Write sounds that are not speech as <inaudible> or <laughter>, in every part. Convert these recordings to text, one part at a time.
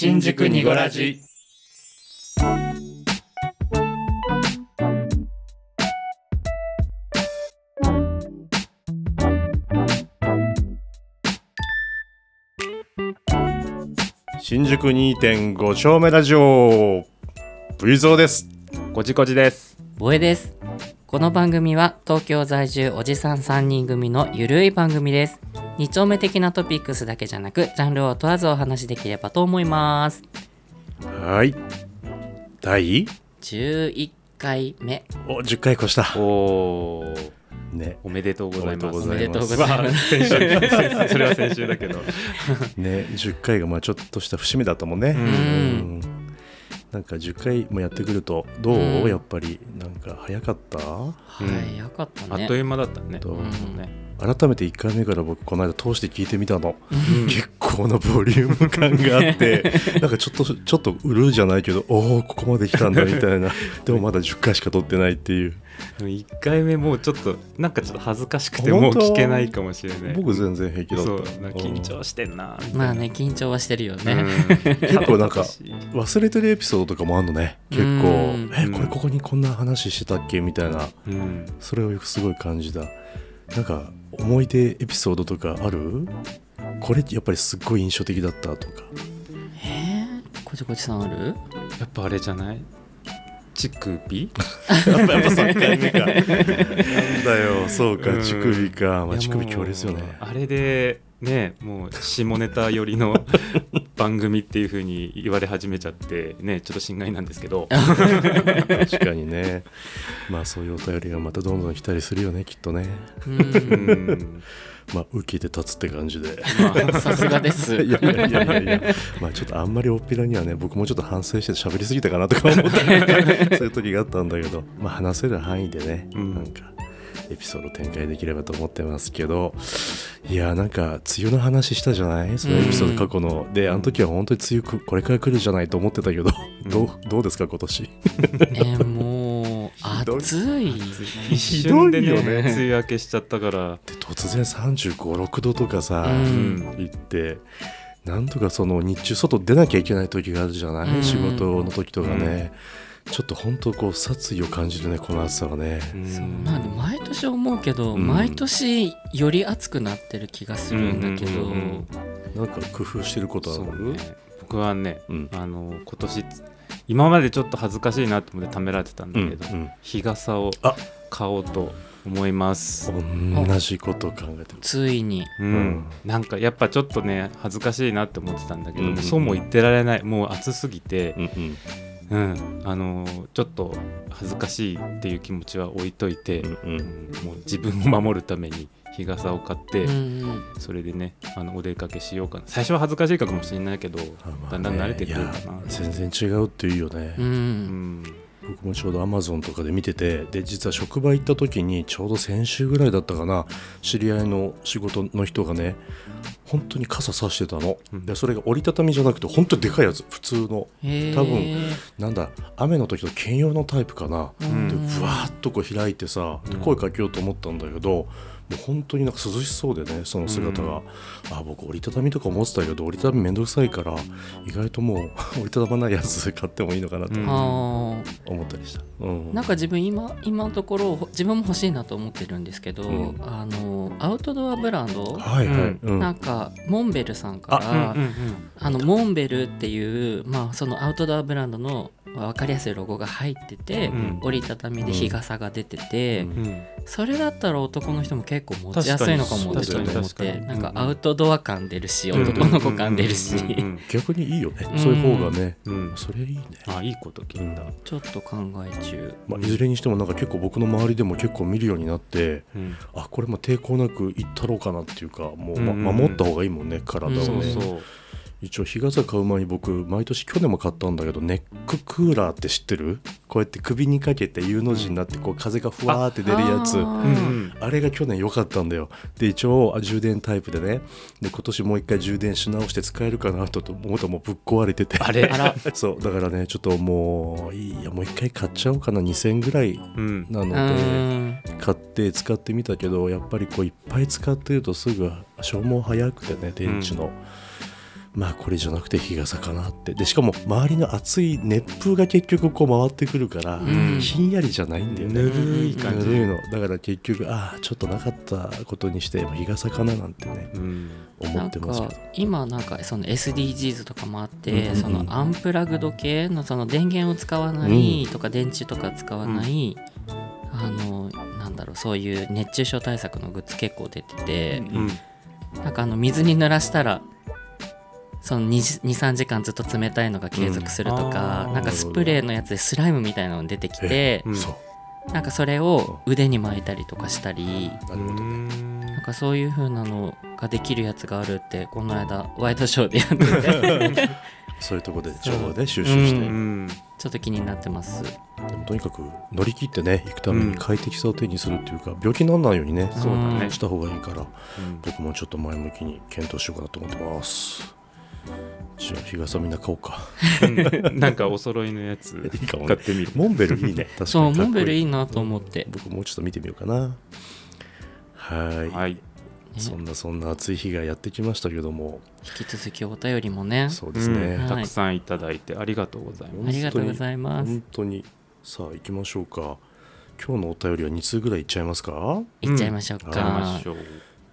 新宿にごラジ新宿2.5丁目ラジオ V ゾーですこじこじです。ボエです。この番組は東京在住おじさん3人組のゆるい番組です二丁目的なトピックスだけじゃなくジャンルを問わずお話しできればと思います。はい。第11回目。お10回越した。おー。ね。おめでとうございます。おめでとうございます。ます。それは先週だけど。<laughs> ね10回がまあちょっとした節目だったもんね。うん。うん。なんか10回もやってくるとどう、うん。やっぱりなんか早かった？早かったね。あっという間だったね。とう？んね改めて1回目から僕この間通して聞いてみたの、うん。結構なボリューム感があって <laughs> なんかちょっとちょっと売るじゃないけどおおここまで来たんだみたいな。<laughs> でもまだ10回しか撮ってないっていう。でも1回目もうちょっもなんかちょっと恥ずかしくてもう聞けないかもしれない。僕全然平気だった。緊張してんなまあね緊張はしてるよね、結構なんか忘れてるエピソードとかもあるのね。結構。うん。えこれここにこんな話してたっけみたいな。うん。それをすごい感じたなんか思い出エピソードとかある？これやっぱりすっごい印象的だったとか。えー、こじこじさんある？やっぱあれじゃない？乳首やっぱやっぱ3回目か。なんだよ。そうか。うん乳首か、まあ、乳首強烈よね。あれでねもう下ネタ寄りの番組っていう風に言われ始めちゃってねちょっと心外なんですけど。<laughs> 確かにね。まあそういうお便りがまたどんどん来たりするよねきっとね。ううん。ん <laughs> まあ受けて立つって感じで。まあさすがです。<laughs> いやいやいやいや。いやまあちょっとあんまりおっぴらにはね僕もちょっと反省して喋りすぎたかなとか思ったそういう時があったんだけど。まあ話せる範囲でね、うん。なんかエピソード展開できればと思ってますけどいやなんか梅雨の話したじゃない？そのエピソード過去の、であの時は本当に梅雨くこれから来るじゃないと思ってたけど、どうどうですか今年？ねもう暑い。一瞬でねひどいよね。梅雨明けしちゃったから。で突然3 5 6度とかさ、うん。行ってなんとかその日中外出なきゃいけない時があるじゃない、うん。仕事の時とかね、ちょっと本当こう殺意を感じるねこの暑さはね、そうなんで毎年思うけど、うん。毎年より暑くなってる気がするんだけど、うんうんうんなんか工夫してることある？ね。僕はねうん。あの今年今までちょっと恥ずかしいなと思ってためられてたんだけど、うん日傘をあ。買おうと思います。同じことを考えてる。ついに。うん。うん。なんかやっぱちょっとね恥ずかしいなって思ってたんだけど、うんもうそうも言ってられない。もう暑すぎて、うんうんうん、あのちょっと恥ずかしいっていう気持ちは置いといて、うんううん。んもう自分を守るために日傘を買って、うんうん。それでねあのお出かけしようかな。最初は恥ずかしいかもしれないけど、あまあだんだん慣れてくるかいやな全然違うっていうよね、ううんん僕もちょうどアマゾンとかで見ててで実は職場行った時にちょうど先週ぐらいだったかな知り合いの仕事の人がね本当に傘さしてたの、うん。でそれが折りたたみじゃなくて本当にでかいやつ。普通の。多分なんだ雨の時の兼用のタイプかな、ん。でふわーっとこう開いてさ声かけようと思ったんだけど、もう本当になんか涼しそうでねその姿が、あ僕折りたたみとか思ってたけど折りたたみめんどくさいから意外ともう <laughs> 折りたたまないやつ買ってもいいのかなとうんあ思ったりした、うん。ーなんか自分今今のところ自分も欲しいなと思ってるんですけど、うん。あのアウトドアブランド、はいはい、うん。うん。なんかモンベルさんからうんうん。あのモンベルっていう、まあ、そのアウトドアブランドの分かりやすいロゴが入ってて、うん。折りたたみで日傘が出てて、うん。それだったら男の人も結構持ちやすいのかもってちょっと思ってなんかアウトドア感出るし、うん。男の子感出るし、逆にいいよね、うんそういう方がね、それいいね、あいいこと聞いた、ちょっと考え中。まあ、いずれにしてもなんか結構僕の周りでも結構見るようになってうん。あこれも抵抗なくいったろうかなっていうかもう、まうんうんうん。守った方がいいもんね体をね、うんそうそう一応日傘買う前に僕毎年去年も買ったんだけどネッククーラーって知ってる？こうやって首にかけて U の字になってこう風がふわーって出るやつ。ああれが去年良かったんだよ。で一応あ充電タイプでね。で今年もう一回充電し直して使えるかなと思ったらもうぶっ壊れてて。あれ？<laughs> そう。だからねちょっともういいや。もう一回買っちゃおうかな。2000円ぐらいうん。なうのでん買って使ってみたけどやっぱりこういっぱい使ってるとすぐ消耗早くてね電池の、まあこれじゃなくて日傘かなって。でしかも周りの熱い熱風が結局こう回ってくるから、ん。ひんやりじゃないんだよね。ぬるい感じ。ぬるいの。だから結局ああちょっとなかったことにして日傘かななんてねうん。思ってますけど。今なんかその SDGs とかもあって、うんうんうん。そのアンプラグド系のその電源を使わないとか電池とか使わない、あのなんだろうそういう熱中症対策のグッズ結構出てて、うん。なんかあの水に濡らしたらその23時間ずっと冷たいのが継続するとか、うん。なんかスプレーのやつでスライムみたいなの出てきて、うん。なんかそれを腕に巻いたりとかしたりなるほど。ねなんかそういう風なのができるやつがあるってこの間ワイドショーでやってて。<laughs> そういうところで情報で収集して、ううん。ちょっと気になってます。でもとにかく乗り切ってね行くために快適さを手にするっていうか、病気にならないようにね、そうだね。した方がいいからうん。僕もちょっと前向きに検討しようかなと思ってますじゃあ日傘みんな買おうか。うん。なんかお揃いのやつ <laughs> いいかもね。買ってみる。モンベルいいね。<laughs> 確かに。そうモンベルいいいなと思って、僕もうちょっと見てみようかな。はい。はい。そんなそんな暑い日がやってきましたけども。引き続きお便りもね。そうですね、うんたくさんいただいてありがとうございます。ありがとうございます。本当に。さあ行きましょうか。今日のお便りは2通ぐらいいっちゃいますか？いっちゃいましょうか。う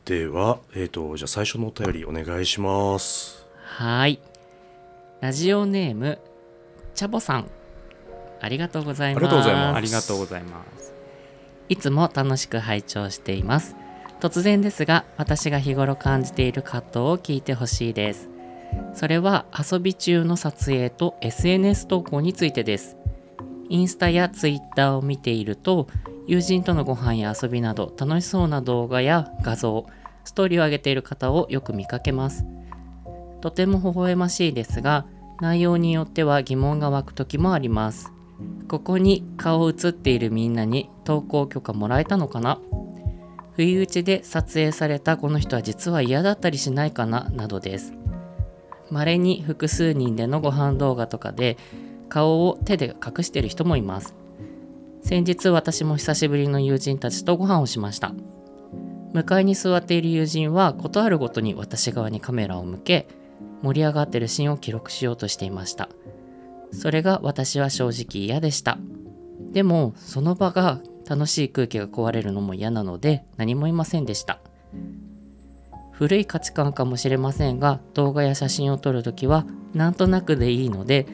ではえっ、とじゃあ最初のお便りお願いしますはい。ラジオネームチャボさん。ありがとうございます。ありがとうございます。ありがとうございます。いつも楽しく拝聴しています。突然ですが私が日頃感じている葛藤を聞いてほしいです。それは遊び中の撮影と SNS 投稿についてです。インスタやツイッターを見ていると友人とのご飯や遊びなど楽しそうな動画や画像ストーリーを上げている方をよく見かけますとても微笑ましいですが内容によっては疑問が湧く時もあります。ここに顔を写っているみんなに投稿許可もらえたのかな？不意打ちで撮影されたこの人は実は嫌だったりしないかな？などです。稀に複数人でのご飯動画とかで顔を手で隠している人もいます。先日私も久しぶりの友人たちとご飯をしました。向かいに座っている友人は事あるごとに私側にカメラを向け盛り上がってるシーンを記録しようとしていました。それが私は正直嫌でした。でもその場が楽しい空気が壊れるのも嫌なので何も言いませんでした。古い価値観かもしれませんが動画や写真を撮るときはなんとなくでいいので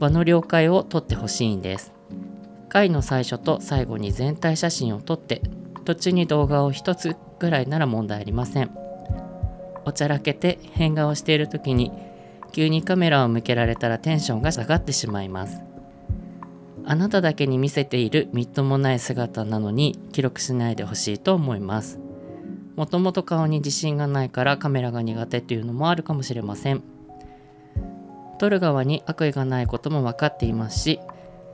場の了解を取ってほしいんです。回の最初と最後に全体写真を撮って途中に動画を一つぐらいなら問題ありません。おちゃらけて変顔している時に急にカメラを向けられたらテンションが下がってしまいます。あなただけに見せているみっともない姿なのに記録しないでほしいと思います。もともと顔に自信がないからカメラが苦手っていうのもあるかもしれません。撮る側に悪意がないことも分かっていますし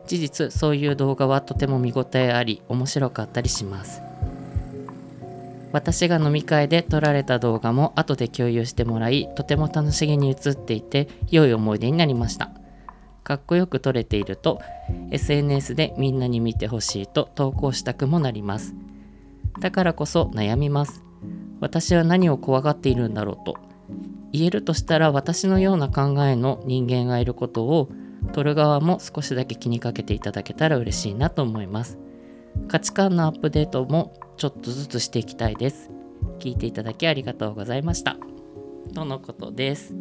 事実そういう動画はとても見応えあり面白かったりします。私が飲み会で撮られた動画も後で共有してもらいとても楽しげに映っていて良い思い出になりました。かっこよく撮れていると SNS でみんなに見てほしいと投稿したくもなります。だからこそ悩みます。私は何を怖がっているんだろうと。言えるとしたら私のような考えの人間がいることを撮る側も少しだけ気にかけていただけたら嬉しいなと思います。価値観のアップデートもちょっとずつしていきたいです。聞いていただきありがとうございました。とのことです。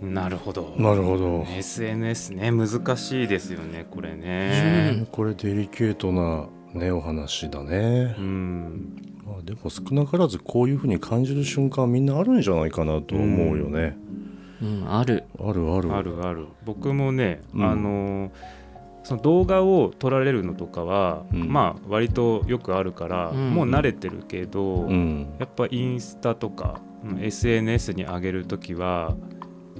なるほど。なるほど、SNS ね難しいですよねこれね。これデリケートなねお話だね。う、ん。まあ、でも少なからずこういうふうに感じる瞬間みんなあるんじゃないかなと思うよね、うん。ある。あるある。あるある。僕もね、うん。あのその動画を撮られるのとかは、うん。まあ割とよくあるから、うん。もう慣れてるけど、うん。やっぱインスタとかうん SNS に上げるときは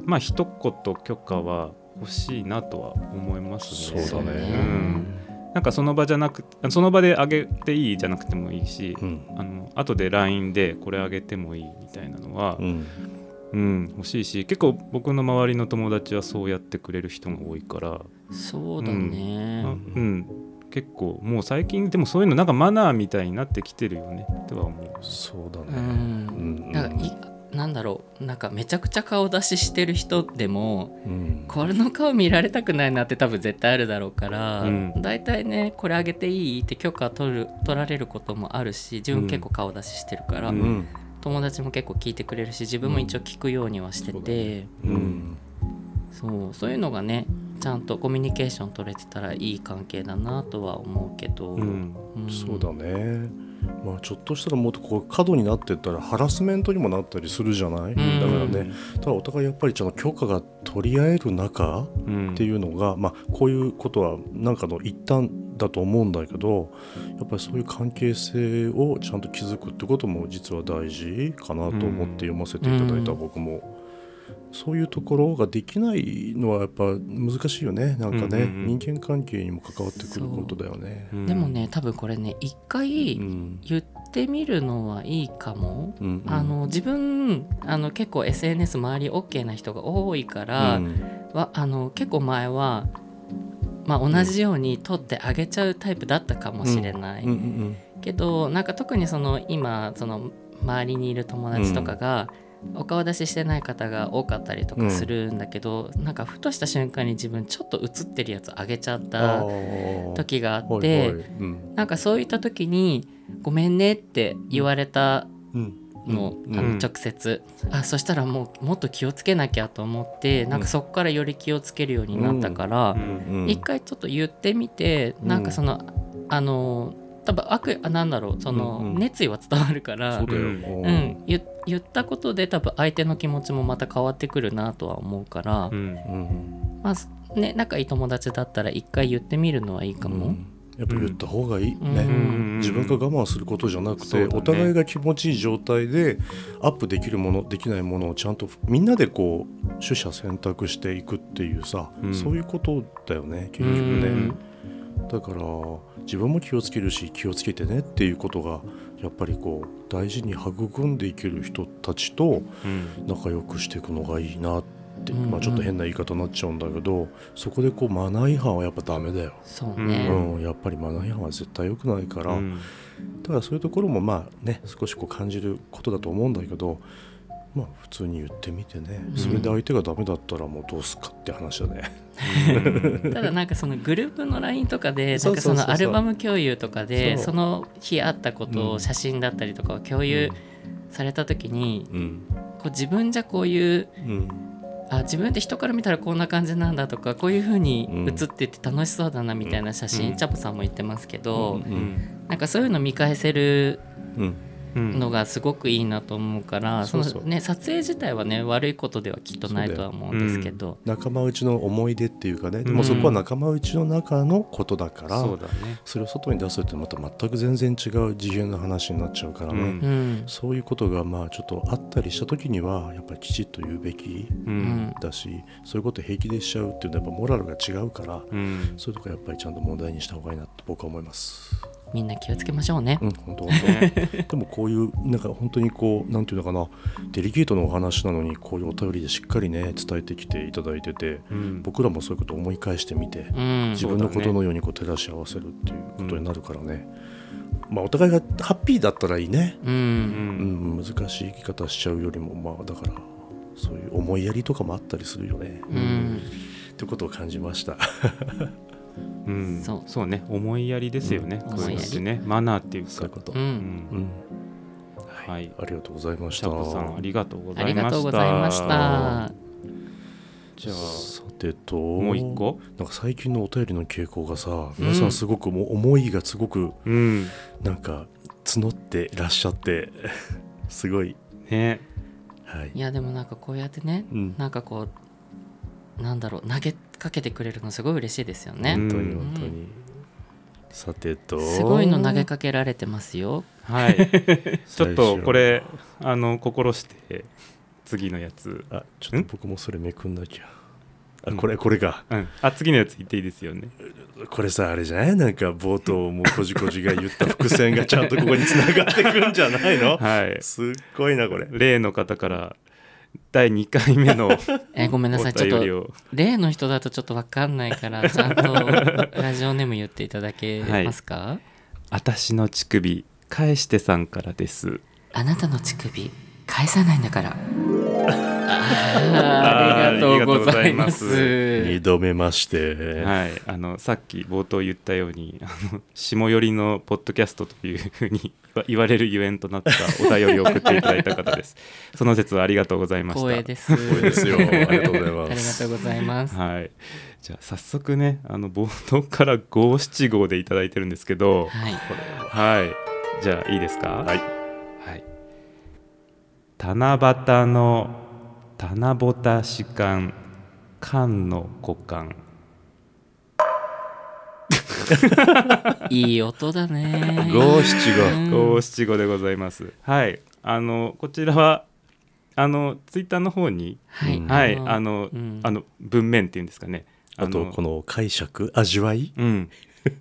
まあ一言許可は欲しいなとは思いますね。そうだね。ん。なんかその場じゃなくその場で上げていいじゃなくてもいいし、うん。あの後で LINE でこれ上げてもいいみたいなのは、うんうん、欲しいし結構僕の周りの友達はそうやってくれる人が多いから、そうだね、あうん、結構もう最近でもそういうのなんかマナーみたいになってきてるよね。とは思う。うそうだね、ん。うんだからいなんだろう。なんかめちゃくちゃ顔出ししてる人でもうん。これの顔見られたくないなって多分絶対あるだろうから、うん。大体ねこれあげていいって許可取る取られることもあるし自分結構顔出ししてるから、うんうん友達も結構聞いてくれるし自分も一応聞くようにはしてて、うん。そう。そういうのがねちゃんとコミュニケーション取れてたらいい関係だなとは思うけど、うん。うん。そうだねまあちょっとしたらもっとこう過度になってったらハラスメントにもなったりするじゃない、ん。だからね。ただお互いやっぱりちゃんと許可が取り合える中うんっていうのが、まあ、こういうことはなんかの一端だと思うんだけどやっぱりそういう関係性をちゃんと築くってことも実は大事かなと思って読ませていただいたうん。僕も、そういうところができないのはやっぱ難しいよね。なんかね、うんうんうん。人間関係にも関わってくることだよね。う。んでもね多分これね一回うん。言ってみるのはいいかも。うんうん。あの自分あの結構 SNS 周り OK な人が多いから、うん。はあの結構前は、まあ、同じように取ってあげちゃうタイプだったかもしれない、うん。うんけどなんか特にその今その周りにいる友達とかが、お顔出ししてない方が多かったりとかするんだけど、なんかふとした瞬間に自分ちょっと映ってるやつあげちゃっあたー。時があって、なんかそういった時に「ごめんね」って言われたうん。の,、うん。うん。あの直接、あそしたらもうもっと気をつけなきゃと思ってなんかそこからより気をつけるようになったから、うん。うん。一回ちょっと言ってみて、なんかそのあの多分悪あなんだろうその、うんうん。熱意は伝わるからそうだよ、うん。うん、言言ったことで多分相手の気持ちもまた変わってくるなとは思うから、うん。うん。まあね仲いい友達だったら一回言ってみるのはいいかも。うん。やっぱ言った方がいい。ね、うん自分が我慢することじゃなくて、ねお互いが気持ちいい状態でアップできるものできないものをちゃんとみんなでこう取捨選択していくっていうさ、うん。そういうことだよね結局ね、うん。だから自分も気をつけるし気をつけてねっていうことがやっぱりこう大事に育んでいける人たちとうん。仲良くしていくのがいいなって、まあ、ちょっと変な言い方になっちゃうんだけどそこでこうマナー違反はやっぱダメだよ。そうね、うん、やっぱりマナー違反は絶対良くないから、うん。だからそういうところもまあね少しこう感じることだと思うんだけどまあ普通に言ってみてね、うん。それで相手がダメだったらもうどうすかって話だね。<laughs> ただなんかそのグループの LINE とかでそなんそうそのアルバム共有とかでその日あったことうんを写真だったりとかを共有された時にうん。こう自分じゃこういううん。あ自分って人から見たらこんな感じなんだとかこういう風にうん。写ってて楽しそうだなみたいな写真、うん。チャポさんも言ってますけど、うん。うん。なんかそういうの見返せるのがすごくいいなと思うから、そうそう。そのね撮影自体はね悪いことではきっとないとは思うんですけど、仲間内の思い出っていうかねでもそこは仲間内の中のことだから、そうだね。それを外に出すってまた全く全然違う次元の話になっちゃうからね、うん。うんそういうことがまあちょっとあったりした時にはやっぱりきちっと言うべきううん。んだしそういうこと平気でしちゃうっていうのはやっぱモラルが違うからうん。そういうとこやっぱりちゃんと問題にした方がいいなと僕は思います。みんな気をつけましょうね。うん、本当本ね。当。<laughs> でもこういうなんか本当にこうなんていうのかな。デリケートなお話なのにこういうお便りでしっかりね伝えてきていただいててうん。僕らもそういうことを思い返してみてうん。自分のことのようにこう照らし合わせるっていうことになるからね、まあお互いがハッピーだったらいいね、ううん。ん、難しい生き方しちゃうよりもまあだからそういう思いやりとかもあったりするよね、うん。ってことを感じました。う。ん。そうそうね。思いやりですよね。うん。こういうのってね。マナーっていうか。そういうこと、ううん。んうん。はい。ありがとうございました。ありがとうございました。がとうございました。さじゃてと。あもう一個？なんか最近のお便りの傾向がさ皆さんすごくもう思いがすごくうん。なんか募ってらっしゃって <laughs> すごい。ね。はい。いやでもなんかこうやってね、うん。なんかこうなんだろう投げかけてくれるのすごい嬉しいですよね。本当に。うん。本当に、さてと。すごいの投げかけられてますよ。はい。<laughs> ちょっとこれ最あの心して次のやつ。あちょっと僕もそれめくんなきゃ。あうん。これこれか。うん。あ次のやつ言っていいですよね。これさあれじゃないなんか冒頭もうこじこじが言った伏線がちゃんとここに繋がってくんじゃないのはいすっごいなこれ例の方から第2回目のえごめんなおさい。ちょっと例の人だとちょっとわかんないから <laughs> ちゃんとラジオネーム言っていただけますか、「私の乳首返してさんからです。あなたの乳首返さないんだからありがとうございます。二度目まして、はい、あのさっき冒頭言ったようにあの下寄りのポッドキャストというふうに言われるゆえんとなったお便りを送っていただいた方です。その説はありがとうございました。光栄です。光栄ですよ。ありがとうございありがますとうございます。はい、じゃあ早速ねあの冒頭から五七五でいただいてるんですけど、はい。はい、じゃあいいですか？はい。はい。七夕の七夕士官官の股間。いい音だね。五七五。五五七五でございます。はい、あのこちらはあのツイッターの方に、はい、あの、うん。あの文面っていうんですかね。あとこの解釈味わい？うん、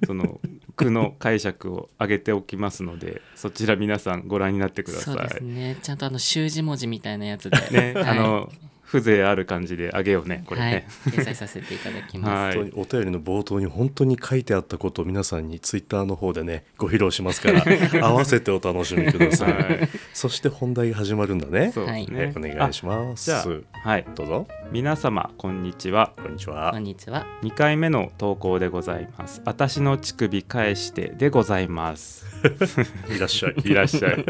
その句の解釈を上げておきますので、<laughs> そちら皆さんご覧になってくださそうですい。ね。ちゃんとあの習字文字みたいなやつで。ね、はい。あの風情ある感じであげようね、これはいね。掲載させていただきます、はい。本当にお便りの冒頭に本当に書いてあったことを皆さんにツイッターの方でねご披露しますから <laughs> 合わせてお楽しみください、はい。そして本題が始まるんだね。そうですね。お願いします。あじゃあ、はい、どうぞ。皆様こんにちは。こんにちは。こんにちは。2回目の投稿でございます。私の乳首返してでございます。<laughs> いらっしゃい。<laughs> いらっしゃい。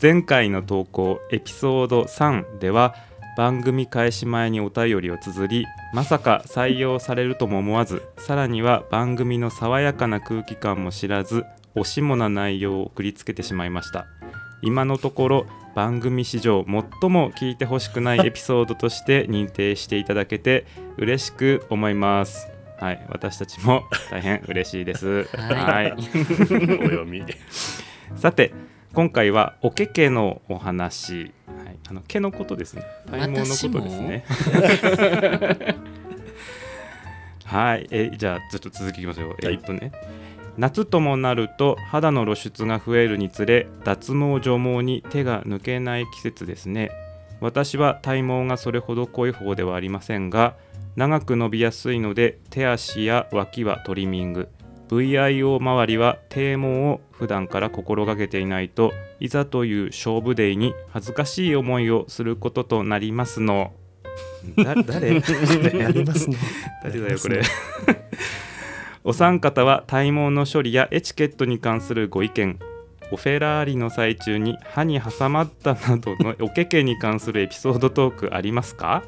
前回の投稿エピソード3では番組開始前にお便りを綴りまさか採用されるとも思わずさらには番組の爽やかな空気感も知らずおしもな内容を送りつけてしまいました。今のところ番組史上最も聞いてほしくないエピソードとして <laughs> 認定していただけて嬉しく思います。はい私たちも大変嬉しいです。はい。<laughs> お読み。さて今回はおけけのお話、はい、あの毛のことですね。体毛のことですね。はい。えじゃあちょっと続きいきますよ、えっとね。夏ともなると肌の露出が増えるにつれ脱毛除毛に手が抜けない季節ですね。私は体毛がそれほど濃い方ではありませんが長く伸びやすいので手足や脇はトリミング VIO 周りは低毛を普段から心がけていないといざという勝負デーに恥ずかしい思いをすることとなりますの。だ誰？やりますね。誰だよこれ。<laughs> お三方は体毛の処理やエチケットに関するご意見。オフェラーリの最中に歯に挟まったなどのおけけに関するエピソードトークありますか？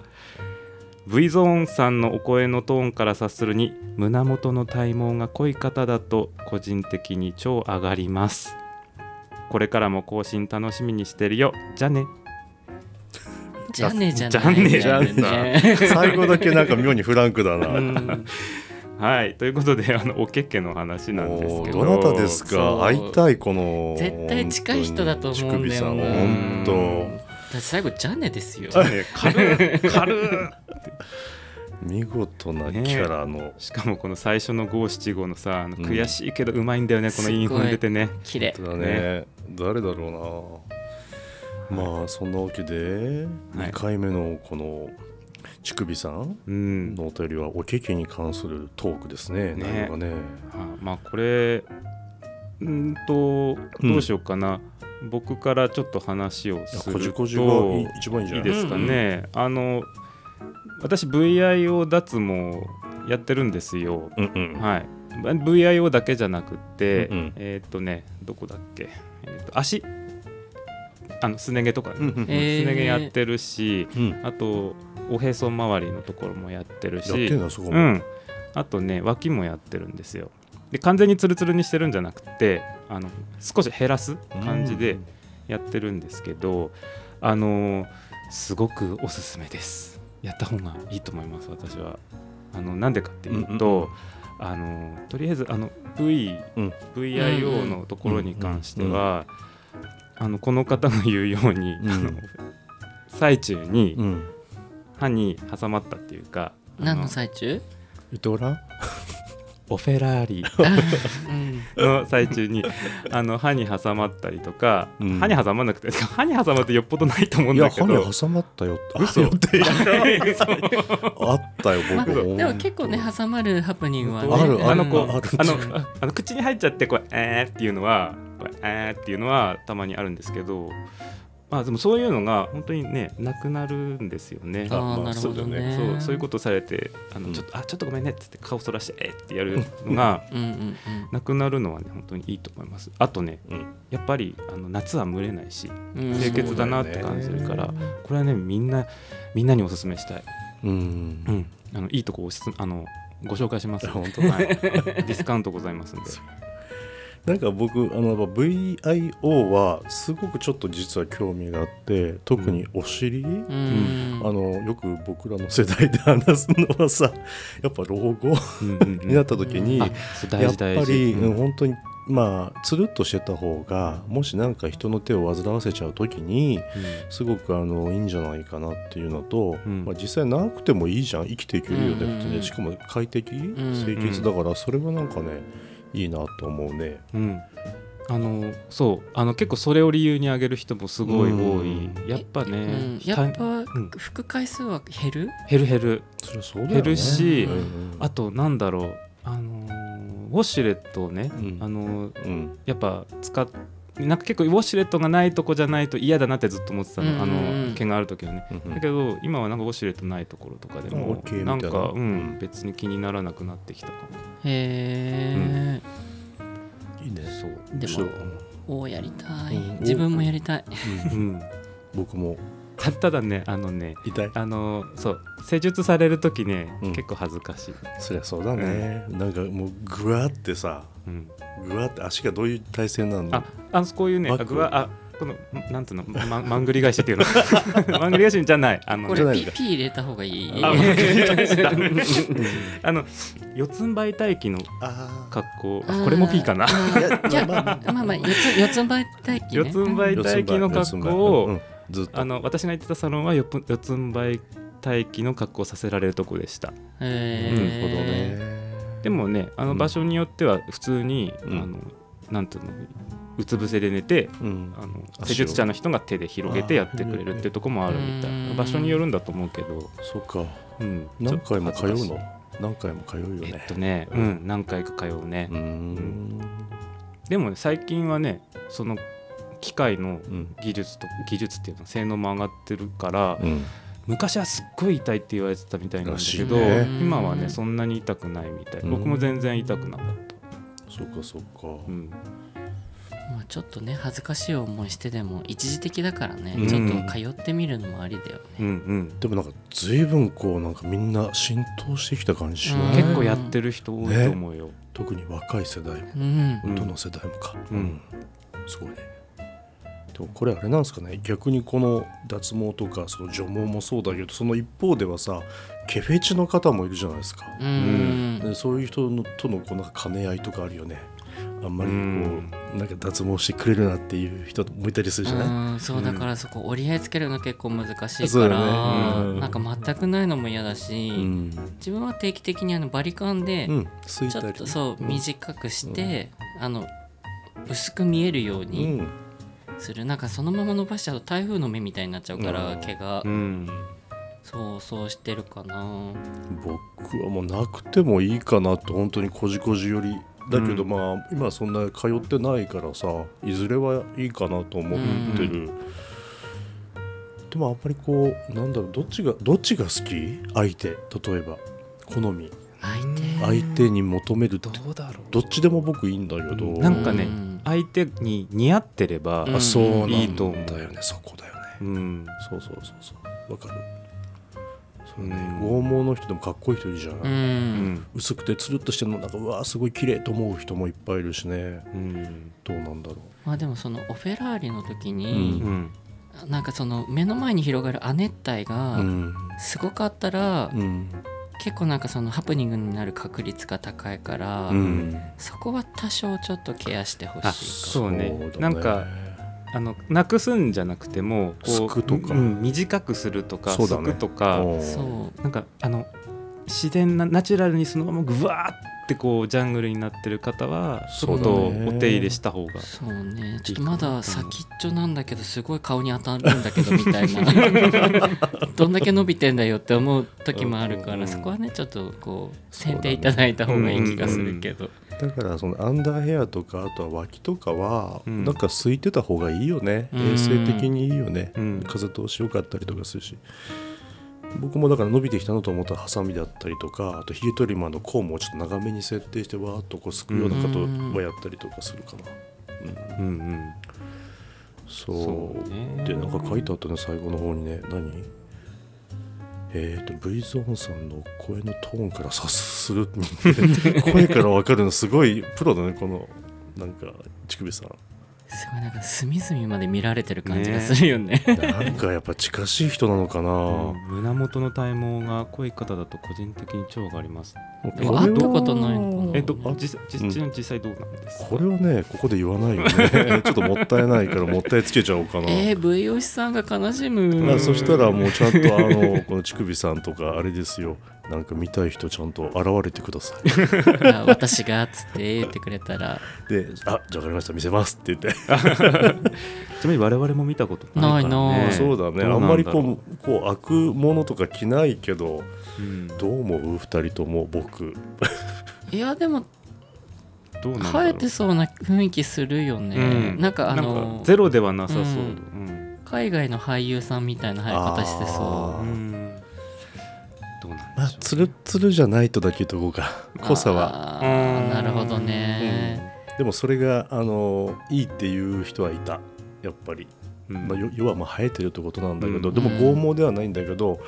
V ゾーンさんのお声のトーンから察するに胸元の体毛が濃い方だと個人的に超上がります。これからも更新楽しみにしてるよ。じゃね。じゃねじゃね。じゃね最後だけなんか妙にフランクだな、うん。はい。ということであのおけけの話なんですけど。どなたですか？会いたいこの絶対近い人だと思うんだよな。乳首さん本だって最後じゃねですよ。ね軽っ。軽っ。当見事なキャラの、しかもこの最初の五七五のさあのうん悔しいけどうまいんだよね、このインフォン出てね。綺麗。だね。誰だろうな。まあそんなわけではい。2回目のこの乳首さんうん。のお便りはおけけに関するトークですね。ね。内容がね。あまあこれうんとどうしようかな、僕からちょっと話をするとこじこじがいいですかね、あの私 VIO 脱毛やってるんですよ。うんうん。はい。VIO だけじゃなくって、うんうん。えーっとねどこだっけ、えーっと足？あのすね毛とかね、うんうんうん。えー。すね毛やってるしうん。あとおへそ周りのところもやってるし。やってんだそこも。うん、あとね脇もやってるんですよで完全にツルツルにしてるんじゃなくてあの少し減らす感じでやってるんですけど、あのーすごくおすすめです。やった方がいいと思います私は。あのなんでかっていうと、あのーとりあえずあの V、うん。VIO のところに関しては、あのこの方が言うように、うん。あの最中にうん。歯に挟まったっていうかあ何の最中？伊藤蘭オフェラーリ。<laughs> うん。の最中にあの歯に挟まったりとか、うん。歯に挟まなくて <laughs> 歯に挟まってよっぽどないと思うんいやだけど。歯に挟まったよって。嘘あって。嘘 <laughs> あったよまあ僕もでも結構ね挟まるハプニングはね。あるあのこうあのああの口に入っちゃってこうえーっていうのはこうえーっていうのはたまにあるんですけどまあでもそういうのが本当にねなくなるんですよね。あーまあなるほどそうだよねそうそういうことされてあの、うんちょっとあちょっとごめんねっつって顔そらしてえーってやるのがうんうんなくなるのはね本当にいいと思います。あとねうんやっぱりあの夏は蒸れないしうん清潔だなって感じするから、これはねみんなみんなにおすすめしたい。うんうん、あのいいとこおすすあのご紹介します。本当はい、<laughs> ディスカウントございますんで。<laughs> なんか僕あの VIO はすごくちょっと実は興味があって特にお尻、うん。あのよく僕らの世代で話すのはさ <laughs> やっぱ老後？うんうんうん。になった時に、やっぱ。り、うん。うん本当にまあつるっとしてた方がもし何か人の手を煩わせちゃう時にすごくあのいいんじゃないかなっていうのと、うん。まあ、実際なくてもいいじゃん。生きていけるよね、うんうん普通に。しかも快適、ん清潔だからそれはなんかねいいなと思うね。うん、あのそう。あの結構それを理由に挙げる人もすごい多い、うん。やっぱね、うん。やっぱん。拭く回数は減る？減る減る。それはそうだよね。減るしうんあとなんだろう。あのーウォッシュレットをね、うん。あのーうん。やっぱ使っなんか結構ウォッシュレットがないとこじゃないと嫌だなってずっと思ってたの、あうんうんうん。の毛がある時はね、うんだけど今はなんかウォッシュレットないところとかであもなんなか、うん、別に気にならなくなってきたかも。へえ、いいね。そう。でもそうおーやりたい、うん。自分もやりたい。うん。僕も。たただねあのね痛い？あのそう施術される時ね、うん。結構恥ずかしい、そりゃそうだね、なんかもうぐわってさうん、ぐわって足がどういう体勢なのああのこういうねぐわあこのんなんつうのままんぐり返しっていうの。まんぐり返しじゃない。あのこれピピ入れた方がいい。ああの四つん這い待機のあ格好。これも P かな。いやまあまあ四つ四つん這い待機ね。四つん這い待機の格好を、ずっと。あの私が行ってたサロンは四つん這い待機の格好をさせられるとこでした。へなるーほどねでもねあうん。の場所によっては普通に、うん。あのなんていうのうつ伏せで寝てうん。あの施術者の人が手で広げてやってくれるっていうところもあるみたいうん。場所によるんだと思うけど、そっか。うん、何回も通うの？何回も通うよね。えっとね、うん、何回か通うね、うーん。でもね最近はねその機械のうん。技術と技術っていうの性能も上がってるから、うん昔はすっごい痛いって言われてたみたいなんだけど、ね。今はねそんなに痛くないみたい。うん。僕も全然痛くなかった、そっかそっか。うん、まあちょっとね恥ずかしい思いしてでも一時的だからね、うん。ちょっと通ってみるのもありだよね、うんうん。でもなんか随分こうなんかみんな浸透してきた感じしない、うん。結構やってる人多いと思うよ、特に若い世代もうん。うん。どの世代もか、うん。すごいねでもこれあれなんですかね逆にこの脱毛とかその除毛もそうだけどその一方ではさ毛フェチの方もいるじゃないですか、うん。でそういう人のとのこうなんか兼ね合いとかあるよね。あんまりこう、うん。なんか脱毛してくれるなっていう人もいたりするじゃない、うんそうだからそこ折り合いつけるの結構難しいから、ね。うん。なんか全くないのも嫌だし、うん、自分は定期的にあのバリカンでちょっとそううん。短くして、あの薄く見えるよううにんする、なんかそのまま伸ばしちゃうと台風の目みたいになっちゃうから、うん。毛が、うん。そうそうしてるかな。僕はもうなくてもいいかなって本当にこじこじよりだけど、うん。まあ今そんな通ってないからさいずれはいいかなと思ってる、でもあんまりこうなんだろうどっちがどっちが好き？相手。例えば好み。相手。相手に求めるって。どうだろう。どっちでも僕いいんだけど、うんなんかねうん相手に似合ってれば、うん。あそうなんいいと思う。だよねそこだよね。うん。そうそうそうそう。わかる。そうねうん。剛毛の人でもかっこいい人いるじゃない、うん、うん。薄くてつるっとしてるのなんかうわーすごい綺麗と思う人もいっぱいいるしね。うん。どうなんだろまあでもそのオフェラーリの時うに、うん。なんかその目の前に広がる亜熱帯うがうん。すごかったら、うん結構なんかそのハプニングになる確率が高いから、うん。そこは多少ちょっとケアしてほあしいそうね。だね。なんかあのなくすんじゃなくてもこすくとか。うん短くするとかすくとかそう。なんかあの自然なナチュラルにそのままぐわーってこうジャングルになってる方はちょっとお手入れした方がそうね。ちょっとまだ先っちょなんだけどすごい顔に当たるんだけどみたいな。<laughs> どんだけ伸びてんだよって思う時もあるかうん。らそこはねちょっとこう選定いただいた方がいい気がするけど、だからそのアンダーヘアとかあとは脇とかはうん。なんか空いてた方がいいよね、うん。衛生的にいいよね、うん。風通し良かったりとかするし僕もだから伸びてきたのと思ったらハサミだったりとかあとヒゲトリマーのコームをちょっと長めに設定してわーっとこうすくようなことはやったりとかするかな、うんうんうん。そうそうでなんか書いてあったね最後の方にね。何？えー、と V ゾーンさんの声のトーンから察する声から分かるのすごいプロだねこのなんか乳首さん。すごいなんか隅々まで見られてる感じがするよね。なんかやっぱ近しい人なのかな、うん胸元の体毛が濃い方だと個人的に腸があります。でも会ったことないの？かなえどあ実実実際どうなんですか？これはねここで言わないよね。<laughs> ちょっともったいないからもったいつけちゃおうかな、えー、V おしさんが悲しむ、まあ、そしたらもうちゃんとあのこの乳首さんとかあれですよなんか見たい人ちゃんと現れてください。あ私がっつって言ってくれたら。で「あじゃあ分かりました見せます」って言って。<laughs> ちなみに我々も見たことないからね。ないなそうだね。どあんまりこうこう開くものとか着ないけどうん。どう思う？二人とも僕。いやでもどうなんだろう。生えてそうな雰囲気するよね、うん。なんかあのゼロではなさそう、ううん。ん海外の俳優さんみたいな生え方してそうまあでしょうツルッツルじゃないとだけ言うとこうか。う濃さは。なるほどね、でもそれがあのいいっていう人はいた。やっぱり、うん。まあ、よ要はまあ生えてるってことなんだけど、うん。でも剛毛ではないんだけど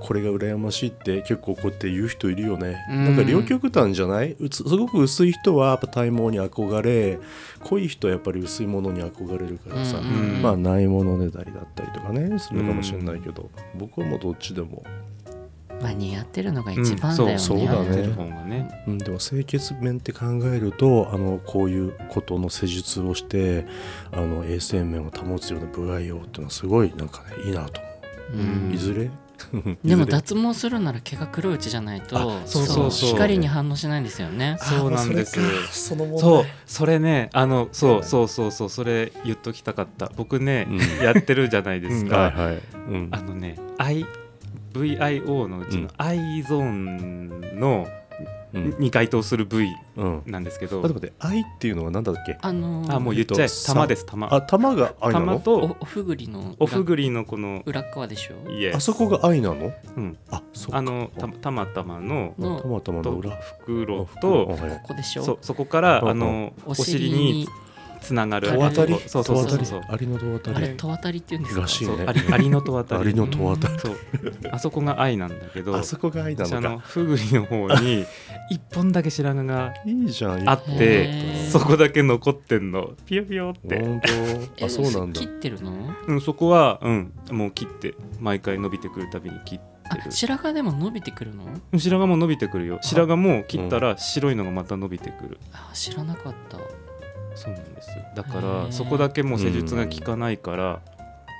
これが羨ましいって結構こうやって言う人いるよね、うん。なんか両極端じゃない？うつすごく薄い人はやっぱ体毛に憧れ濃い人はやっぱり薄いものに憧れるからさ、うんうんまあないものねだりだったりとかねするかもしれないけど、僕はもうどっちでも、まあ似合ってるのが一番だよね、うんそうそうだね。やってる方がね。うん、でも清潔面って考えるとあのこういうことの施術をしてあの衛生面を保つような部合をっていうのはすごいなんかねいいなと思う。ん。う、いずれ？<laughs> でも脱毛するなら毛が黒いうちじゃないとあそうそうそう。光に反応しないんですよね。あそうなんですそれか。そのそうそれねあのそうそうそうそうそれ言っときたかった。僕ね、うん。やってるじゃないですか、<laughs> はいはい、うん。あのね VIO のうちうん。の I ゾーンのうん。に該当する部位うん、なんですけど、あでもね愛っていうのは何だっけ？あのーあもう言っちゃえ。えっと玉です玉。あ玉が愛なの？お玉とおふぐりのおふぐりのこの裏側でしょ？イエスあそこが愛なの？うん、あそっか。あのたたまたまののたまたまのと裏袋。あとはい。ここでしょ？そそこからうんあのお尻につながる。戸渡り？そうそうそう。そう。アリの戸渡り？あれ戸渡りって言うんですか？らしいね。そうアリアリの戸渡り。アリの戸渡り。そう。あそこが愛なんだけどあそこが愛な私あののかふぐりの方に一本だけ白髪がいいじゃんあっへてー。そこだけ残ってんの。ピヨピヨって、本当？えあそうなんだ。切ってるの？うん、そこは、うん、もう切って毎回伸びてくるたびに切って白髪でも伸びてくるの？うん白髪も伸びてくるよ。白髪も切ったら白いのがまた伸びてくる、あ知らなかったそうなんです。だからそこだけもう施術が効かないから、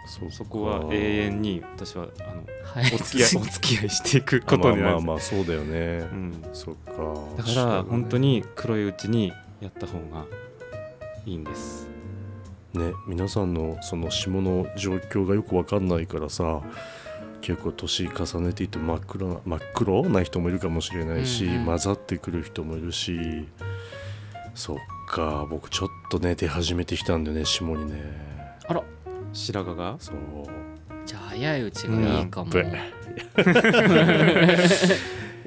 そうそこは永遠に私はあのはい。お付き合い <laughs> お付き合いしていくことになる。まあまあまあそうだよね、うん、そっかだから本当に黒いうちにやった方がいいんですね皆さんのその霜の状況がよくわかんないからさ結構年重ねていって真っ黒な真っ黒な人もいるかもしれないし、うんうん混ざってくる人もいるしそっか僕ちょっとね出始めてきたんでね霜にね。あら。白髪が？そう。じゃあ早いうちがいいかも、やっい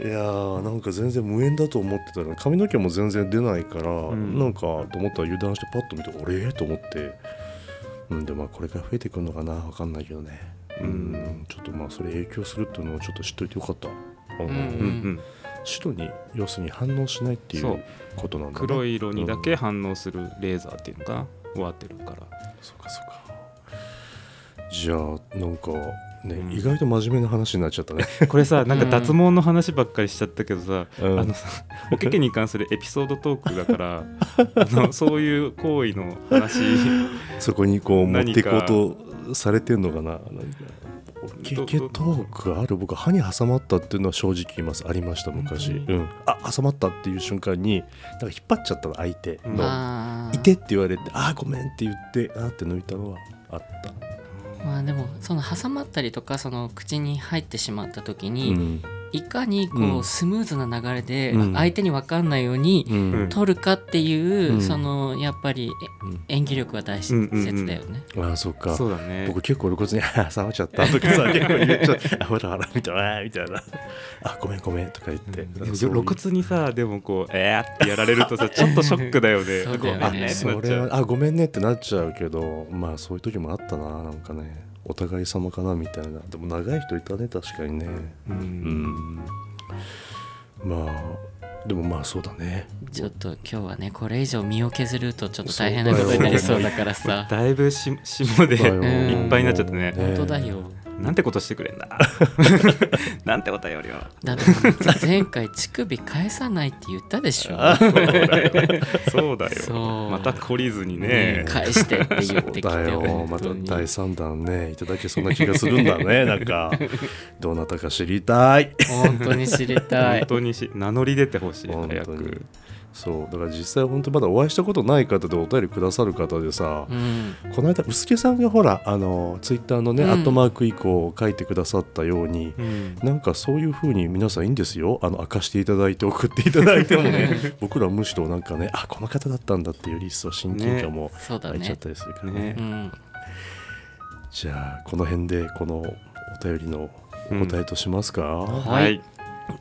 やーなんか全然無縁だと思ってたら髪の毛も全然出ないから、ん。なんかと思ったら油断してパッと見てあれ？と思って。うんでまあこれから増えてくるのかな？わかんないけどね。うん、うんちょっとまあそれ影響するっていうのをちょっと知っといてよかった、うんうんうん白に要するに反応しないっていそう。うことなんだね黒い色にだけ反応するレーザーっていうのかな終わってるから。そうかそうか。じゃあなんかね、うん。意外と真面目な話になっちゃったね、<laughs> これさなんか脱毛の話ばっかりしちゃったけどさ、うん。あのさおけけに関するエピソードトークだから <laughs> あのそういう行為の話 <laughs> そこにこう持っていこうとされてんのかななんかケケトークある？僕歯に挟まったっていうのは正直言います。ありました昔、うん、あ挟まったっていう瞬間になんか引っ張っちゃったの相手うんのいてって言われてあーごめんって言ってあーって抜いたのはあった。まあでもその挟まったりとかその口に入ってしまった時うに、んいかにこう、うん。スムーズな流れでうん。相手に分かんないように取るかっていう、うん。そのやっぱり演技力が大切だよね。ああそっか。そうだね。僕結構露骨に「<laughs> あ冷めちゃった」とかさ <laughs> 結構言っちゃって「あほらほら」みたいな「みたいな「あごめんごめん」とか言って、露骨にさでもこうえーってやられるとさちょっとショックだよね。そう。だよねあごめんねってなっちゃうけどまあそういう時もあったななんかねお互い様かなみたいな。でも長い人いたね確かにね。ううん。んまあでもまあそうだね。ちょっと今日はねこれ以上身を削るとちょっと大変なことになりそうだからさ。だいぶし下で <laughs> いっぱいになっちゃったね。本当だよ。なんてことしてくれんだ。<laughs> なんてことよりはだって前回乳首返さないって言ったでしょ。そうだよ。そうだよ。そう。また懲りずにね。ね返してって言ってきてだよ。本また第3弾ねいただけそうな気がするんだね。<laughs> なんかどなたか知りたい。本当に知りた本い。当にし名乗り出てほしい本早当に。くそう。だから実際本当まだお会いしたことない方でお便りくださる方でさ、うん、この間薄毛さんがほらあのツイッターのね、うん。アットマーク以降書いてくださったように、うん。なんかそういう風に皆さんいいんですよ。あの明かしていただいて送っていただいてもね。<laughs> 僕らはむしろなんかねあこの方だったんだっていうより一層親近感もそうだね。湧いちゃったりするからね。ね。うん、じゃあこの辺でこのお便りのお答えとしますか、はい。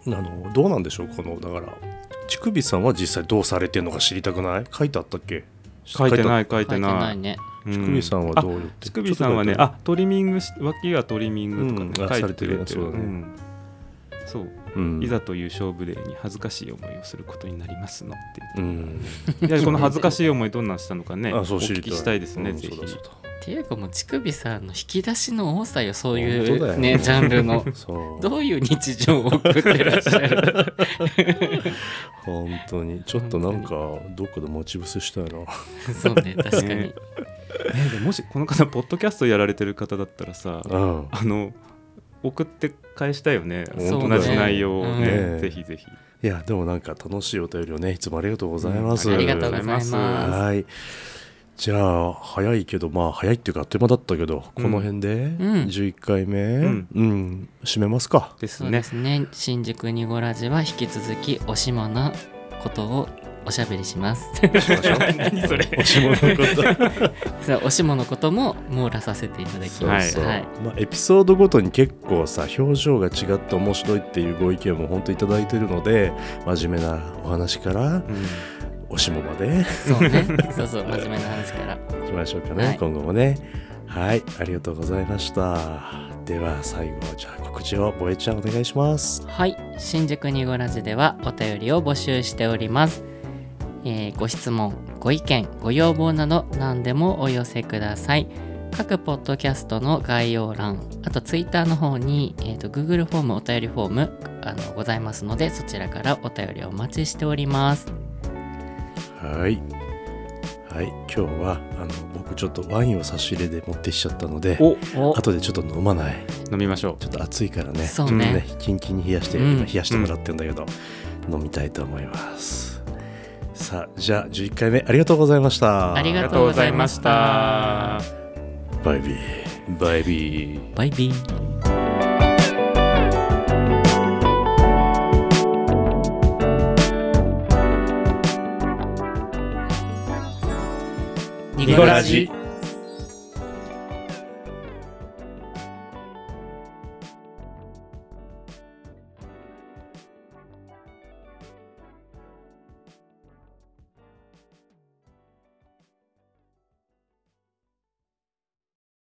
あのどうなんでしょうこのだから乳首さんは実際どうされてるのか知りたくない？書いてあったっけ？書いてないい書い。書いててなないいね。乳首さんはどうよって。乳首さんはねあトリミングし脇がトリミングとかうんあね書いてるされてるそうだね。ん。そう。うん。いざという勝負デーに恥ずかしい思いをすることになりますのってうん。言っていやこの恥ずかしい思いどんなんしたのかねあおそう知りたい聞きしたいですねうんぜひっていうかもう乳首さんの引き出しの多さよそういうねジャンルの。<laughs> どういう日常を送ってらっしゃる？<laughs> 本当に。ちょっとなんかどっかで待ち伏せしたいな。そうね <laughs> 確かに、ね。ねでもしこの方ポッドキャストやられてる方だったらさうん。あの送って返したいよね。そうね。同じ内容をうん。ね。ねぜひぜひ。いやでもなんか楽しいお便りをねいつもありがとうございます、うんありがとうございます。はいじゃあ早いけどまあ早いっていうかあっという間だったけど、この辺でん。11回目ううんん、締めますか。ですね。すね。新宿ニゴラジは引き続きおしもなことをおしゃべりします。<laughs> 何それ。おしものこと。<laughs> おしものことも網羅させていただきます。はい。まあ、エピソードごとに結構さ表情が違って面白いっていうご意見も本当いただいてるので真面目なお話からうんおしもまで。そうね。そうそう真面目な話から。いきましょうかね、はい。今後もね。はい。ありがとうございました。では最後じゃあ告知をボエちゃんお願いします。はい。新宿ニゴラジではお便りを募集しております、えーご質問ご意見ご要望など何でもお寄せください。各ポッドキャストの概要欄あとツイッターの方に、えー、と Google フォームお便りフォームあのございますのでそちらからお便りをお待ちしておりますはい。はい。今日はあの僕ちょっとワインを差し入れで持ってきちゃったのでおお。後でちょっと飲まない。飲みましょちょっと暑いからね。そうね。ちょっとキンキンに冷やして、うん。今冷やしてもらってんだけど、飲みたいと思います。さあじゃあ11回目ありがとうございました。ありががとうございました。バイビー。バイビー。バイビーニコラジ。